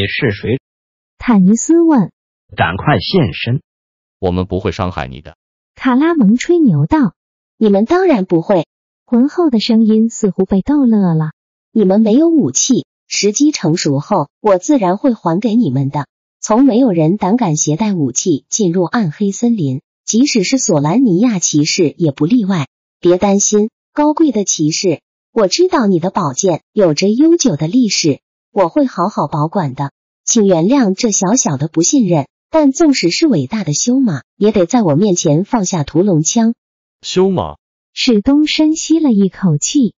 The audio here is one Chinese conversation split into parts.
你是谁？坦尼斯问。赶快现身！我们不会伤害你的。卡拉蒙吹牛道：“你们当然不会。”浑厚的声音似乎被逗乐了。你们没有武器，时机成熟后，我自然会还给你们的。从没有人胆敢携带武器进入暗黑森林，即使是索兰尼亚骑士也不例外。别担心，高贵的骑士，我知道你的宝剑有着悠久的历史。我会好好保管的，请原谅这小小的不信任。但纵使是伟大的修马，也得在我面前放下屠龙枪。修马，史东深吸了一口气。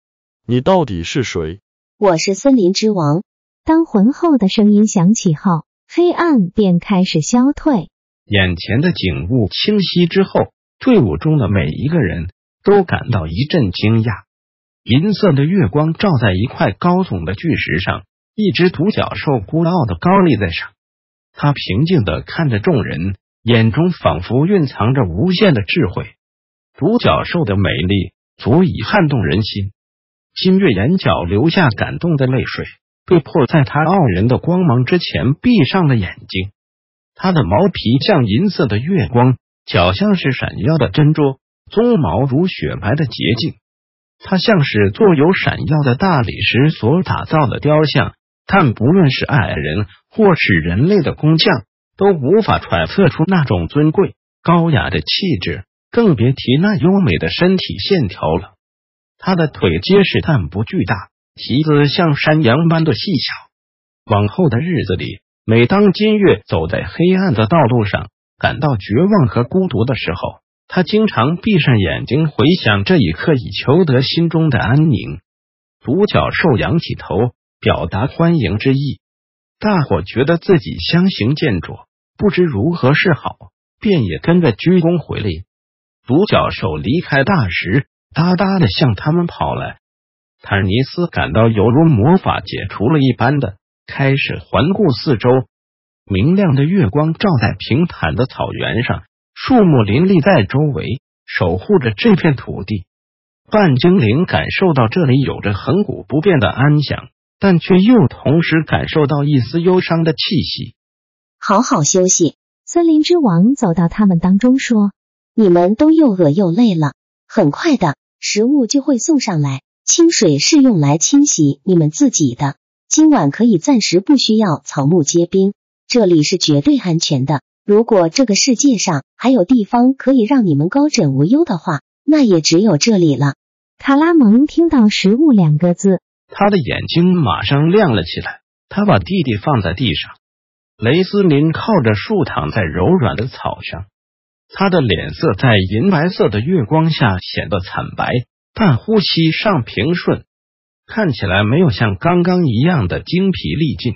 你到底是谁？我是森林之王。当浑厚的声音响起后，黑暗便开始消退。眼前的景物清晰之后，队伍中的每一个人都感到一阵惊讶。银色的月光照在一块高耸的巨石上。一只独角兽孤傲的高立在上，他平静的看着众人，眼中仿佛蕴藏着无限的智慧。独角兽的美丽足以撼动人心。金月眼角流下感动的泪水，被迫在他傲人的光芒之前闭上了眼睛。他的毛皮像银色的月光，脚像是闪耀的珍珠，鬃毛如雪白的洁净。他像是做有闪耀的大理石所打造的雕像。但不论是矮人或是人类的工匠，都无法揣测出那种尊贵高雅的气质，更别提那优美的身体线条了。他的腿结实但不巨大，蹄子像山羊般的细小。往后的日子里，每当金月走在黑暗的道路上，感到绝望和孤独的时候，他经常闭上眼睛，回想这一刻，以求得心中的安宁。独角兽仰起头。表达欢迎之意，大伙觉得自己相形见拙，不知如何是好，便也跟着鞠躬回礼。独角兽离开大石，哒哒的向他们跑来。坦尼斯感到犹如魔法解除了一般的，开始环顾四周。明亮的月光照在平坦的草原上，树木林立在周围，守护着这片土地。半精灵感受到这里有着恒古不变的安详。但却又同时感受到一丝忧伤的气息。好好休息。森林之王走到他们当中说：“你们都又饿又累了，很快的食物就会送上来。清水是用来清洗你们自己的。今晚可以暂时不需要草木皆兵，这里是绝对安全的。如果这个世界上还有地方可以让你们高枕无忧的话，那也只有这里了。”卡拉蒙听到“食物”两个字。他的眼睛马上亮了起来。他把弟弟放在地上，雷斯林靠着树躺在柔软的草上，他的脸色在银白色的月光下显得惨白，但呼吸尚平顺，看起来没有像刚刚一样的精疲力尽。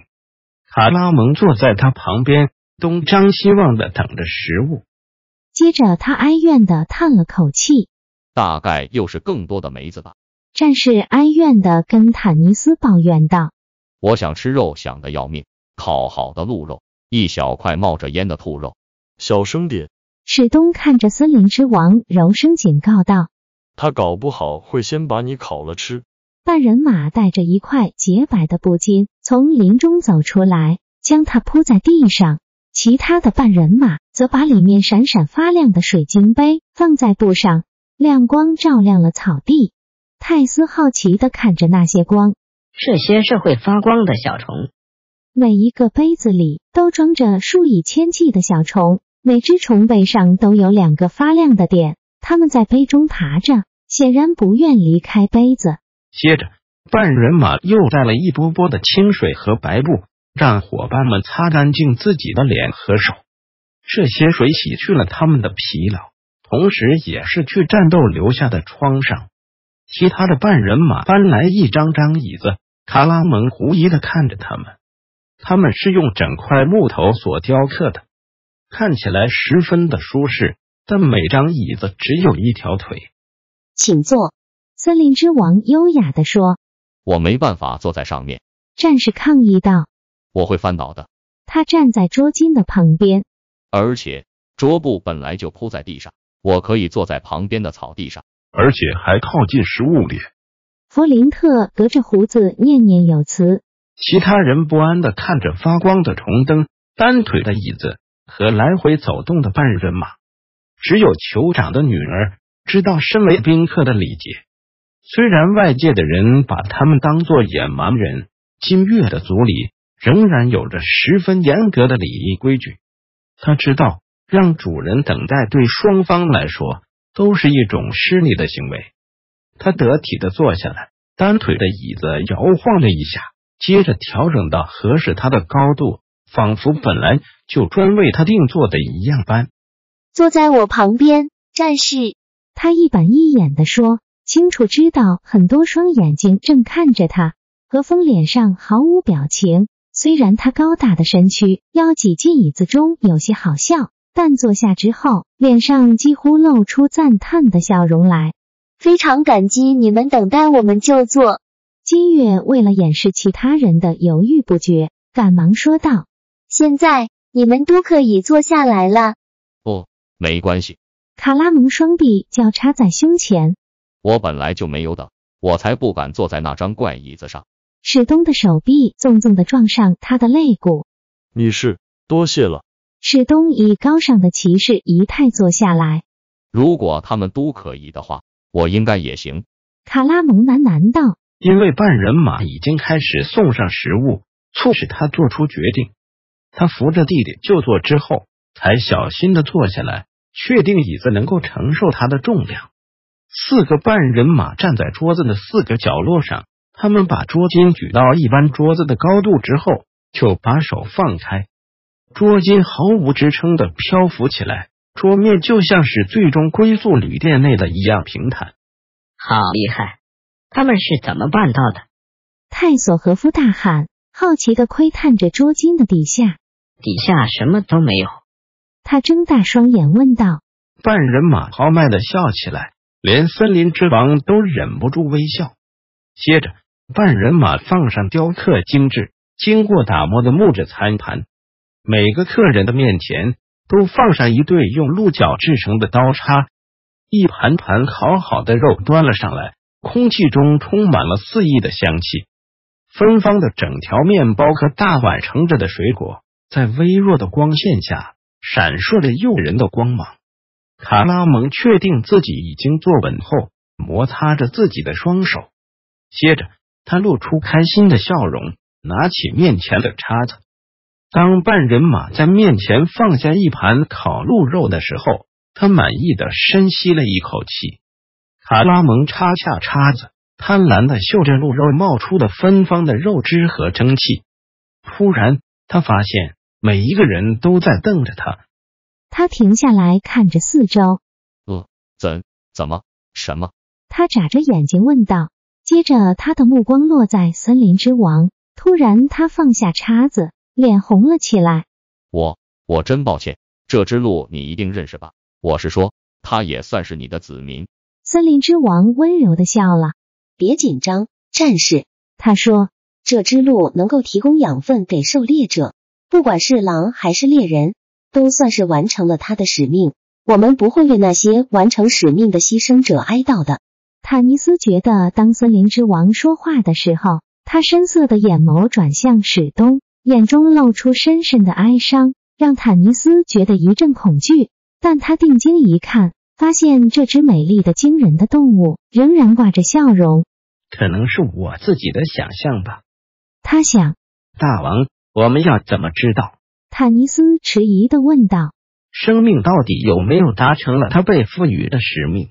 卡拉蒙坐在他旁边，东张西望的等着食物。接着，他哀怨的叹了口气：“大概又是更多的梅子吧。”战士哀怨的跟坦尼斯抱怨道：“我想吃肉，想的要命。烤好的鹿肉，一小块冒着烟的兔肉。小声点。”史东看着森林之王，柔声警告道：“他搞不好会先把你烤了吃。”半人马带着一块洁白的布巾从林中走出来，将它铺在地上。其他的半人马则把里面闪闪发亮的水晶杯放在布上，亮光照亮了草地。泰斯好奇的看着那些光，这些是会发光的小虫。每一个杯子里都装着数以千计的小虫，每只虫背上都有两个发亮的点，它们在杯中爬着，显然不愿离开杯子。接着，半人马又带了一波波的清水和白布，让伙伴们擦干净自己的脸和手。这些水洗去了他们的疲劳，同时也是去战斗留下的创伤。其他的半人马搬来一张张椅子，卡拉蒙狐疑的看着他们，他们是用整块木头所雕刻的，看起来十分的舒适，但每张椅子只有一条腿。请坐。森林之王优雅的说。我没办法坐在上面。战士抗议道。我会翻倒的。他站在桌巾的旁边，而且桌布本来就铺在地上，我可以坐在旁边的草地上，而且还靠近食物里。弗林特隔着胡子念念有词。其他人不安的看着发光的虫灯、单腿的椅子和来回走动的半人马。只有酋长的女儿知道身为宾客的礼节。虽然外界的人把他们当作野蛮人，金月的族里仍然有着十分严格的礼仪规矩。他知道，让主人等待对双方来说都是一种失礼的行为。他得体的坐下来，单腿的椅子摇晃了一下，接着调整到合适他的高度，仿佛本来就专为他定做的一样般。坐在我旁边，战士。他一板一眼的说。清楚知道很多双眼睛正看着他，何峰脸上毫无表情。虽然他高大的身躯要挤进椅子中有些好笑，但坐下之后，脸上几乎露出赞叹的笑容来。非常感激你们等待，我们就坐。金月为了掩饰其他人的犹豫不决，赶忙说道：“现在你们都可以坐下来了。”不，没关系。卡拉蒙双臂交叉在胸前。我本来就没有等，我才不敢坐在那张怪椅子上。史东的手臂重重的撞上他的肋骨。你是多谢了。史东以高尚的骑士仪态坐下来。如果他们都可以的话，我应该也行。卡拉蒙喃喃道。因为半人马已经开始送上食物，促使他做出决定。他扶着弟弟就坐之后，才小心的坐下来，确定椅子能够承受他的重量。四个半人马站在桌子的四个角落上，他们把桌巾举到一般桌子的高度之后，就把手放开，桌巾毫无支撑的漂浮起来，桌面就像是最终归宿旅店内的一样平坦。好厉害！他们是怎么办到的？泰索和夫大喊，好奇的窥探着桌巾的底下。底下什么都没有。他睁大双眼问道。半人马豪迈的笑起来。连森林之王都忍不住微笑。接着，半人马放上雕刻精致、经过打磨的木质餐盘，每个客人的面前都放上一对用鹿角制成的刀叉，一盘盘烤好的肉端了上来，空气中充满了肆意的香气。芬芳的整条面包和大碗盛着的水果，在微弱的光线下闪烁着诱人的光芒。卡拉蒙确定自己已经坐稳后，摩擦着自己的双手，接着他露出开心的笑容，拿起面前的叉子。当半人马在面前放下一盘烤鹿肉的时候，他满意的深吸了一口气。卡拉蒙插下叉子，贪婪的嗅着鹿肉冒出的芬芳的肉汁和蒸汽。突然，他发现每一个人都在瞪着他。他停下来看着四周。呃，怎怎么什么？他眨着眼睛问道。接着，他的目光落在森林之王。突然，他放下叉子，脸红了起来。我我真抱歉，这只鹿你一定认识吧？我是说，它也算是你的子民。森林之王温柔的笑了。别紧张，战士。他说，这只鹿能够提供养分给狩猎者，不管是狼还是猎人。都算是完成了他的使命。我们不会为那些完成使命的牺牲者哀悼的。坦尼斯觉得，当森林之王说话的时候，他深色的眼眸转向史东，眼中露出深深的哀伤，让坦尼斯觉得一阵恐惧。但他定睛一看，发现这只美丽的惊人的动物仍然挂着笑容。可能是我自己的想象吧，他想。大王，我们要怎么知道？坦尼斯迟疑的问道：“生命到底有没有达成了他被赋予的使命？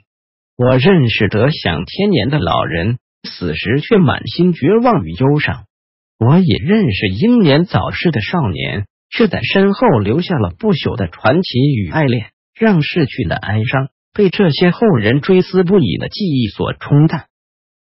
我认识得享天年的老人，死时却满心绝望与忧伤；我也认识英年早逝的少年，却在身后留下了不朽的传奇与爱恋，让逝去的哀伤被这些后人追思不已的记忆所冲淡。”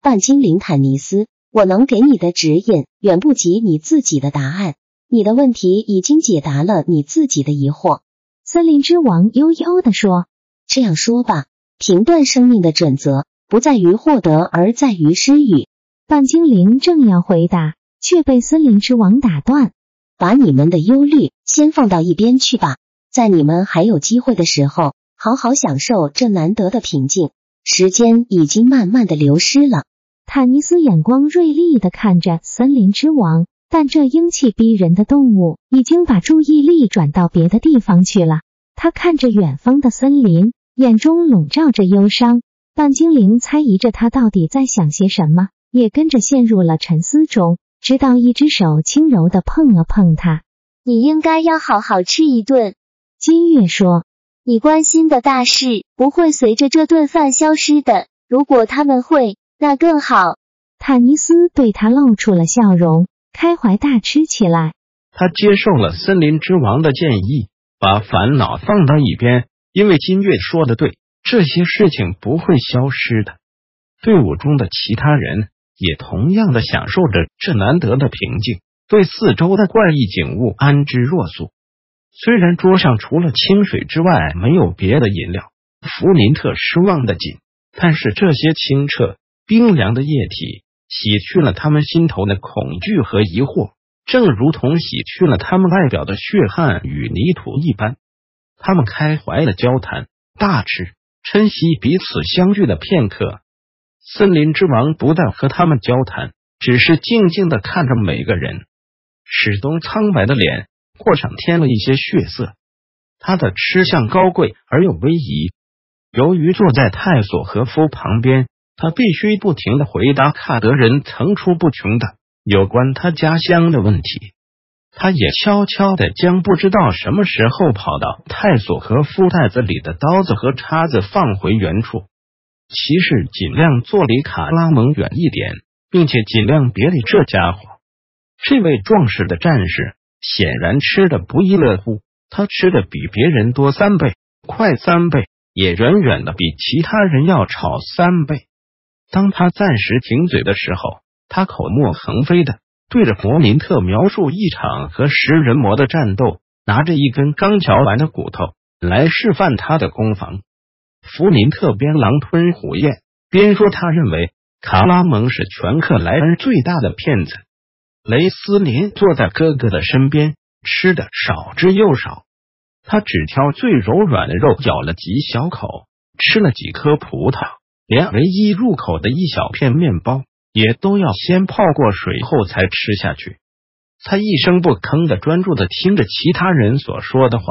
半精灵坦尼斯，我能给你的指引远不及你自己的答案。你的问题已经解答了你自己的疑惑。森林之王悠悠地说：“这样说吧，评断生命的准则不在于获得，而在于失语。”半精灵正要回答，却被森林之王打断：“把你们的忧虑先放到一边去吧，在你们还有机会的时候，好好享受这难得的平静。时间已经慢慢的流失了。”坦尼斯眼光锐利的看着森林之王。但这英气逼人的动物已经把注意力转到别的地方去了。他看着远方的森林，眼中笼罩着忧伤。半精灵猜疑着他到底在想些什么，也跟着陷入了沉思中。直到一只手轻柔的碰了碰他：“你应该要好好吃一顿。”金月说：“你关心的大事不会随着这顿饭消失的。如果他们会，那更好。”塔尼斯对他露出了笑容。开怀大吃起来。他接受了森林之王的建议，把烦恼放到一边，因为金月说的对，这些事情不会消失的。队伍中的其他人也同样的享受着这难得的平静，对四周的怪异景物安之若素。虽然桌上除了清水之外没有别的饮料，弗林特失望的紧，但是这些清澈冰凉的液体。洗去了他们心头的恐惧和疑惑，正如同洗去了他们外表的血汗与泥土一般。他们开怀的交谈、大吃、珍惜彼此相聚的片刻。森林之王不但和他们交谈，只是静静的看着每个人。史东苍白的脸过上添了一些血色，他的吃相高贵而又威仪。由于坐在泰索和夫旁边。他必须不停的回答卡德人层出不穷的有关他家乡的问题。他也悄悄的将不知道什么时候跑到泰索和夫袋子里的刀子和叉子放回原处。骑士尽量坐离卡拉蒙远一点，并且尽量别理这家伙。这位壮实的战士显然吃的不亦乐乎，他吃的比别人多三倍，快三倍，也远远的比其他人要吵三倍。当他暂时停嘴的时候，他口沫横飞的对着弗林特描述一场和食人魔的战斗，拿着一根刚嚼完的骨头来示范他的攻防。弗林特边狼吞虎咽边说：“他认为卡拉蒙是全克莱恩最大的骗子。”雷斯林坐在哥哥的身边，吃的少之又少，他只挑最柔软的肉咬了几小口，吃了几颗葡萄。连唯一入口的一小片面包也都要先泡过水后才吃下去。他一声不吭的专注的听着其他人所说的话，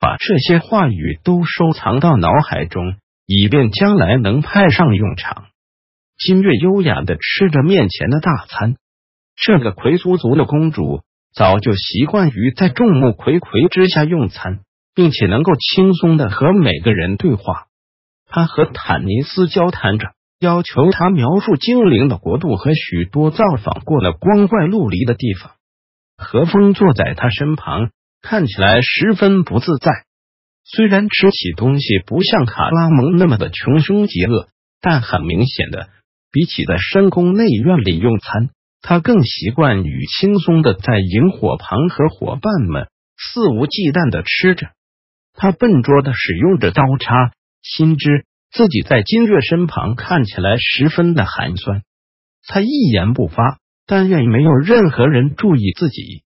把这些话语都收藏到脑海中，以便将来能派上用场。金月优雅的吃着面前的大餐。这个魁苏族的公主早就习惯于在众目睽睽之下用餐，并且能够轻松的和每个人对话。她和坦尼斯交谈着，要求他描述精灵的国度和许多造访过的光怪陆离的地方。何风坐在他身旁，看起来十分不自在。虽然吃起东西不像卡拉蒙那么的穷凶极恶，但很明显的，比起在深宫内院里用餐，他更习惯于轻松的在萤火旁和伙伴们肆无忌惮的吃着。他笨拙的使用着刀叉。心知自己在金月身旁看起来十分的寒酸，他一言不发，但愿没有任何人注意自己。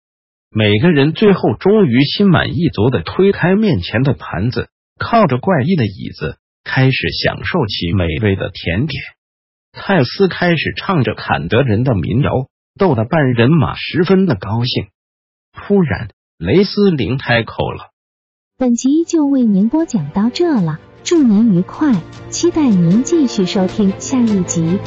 每个人最后终于心满意足的推开面前的盘子，靠着怪异的椅子，开始享受起美味的甜点。泰斯开始唱着坎德人的民谣，逗得半人马十分的高兴。突然，雷斯林开口了：“本集就为您播讲到这了。”祝您愉快，期待您继续收听下一集。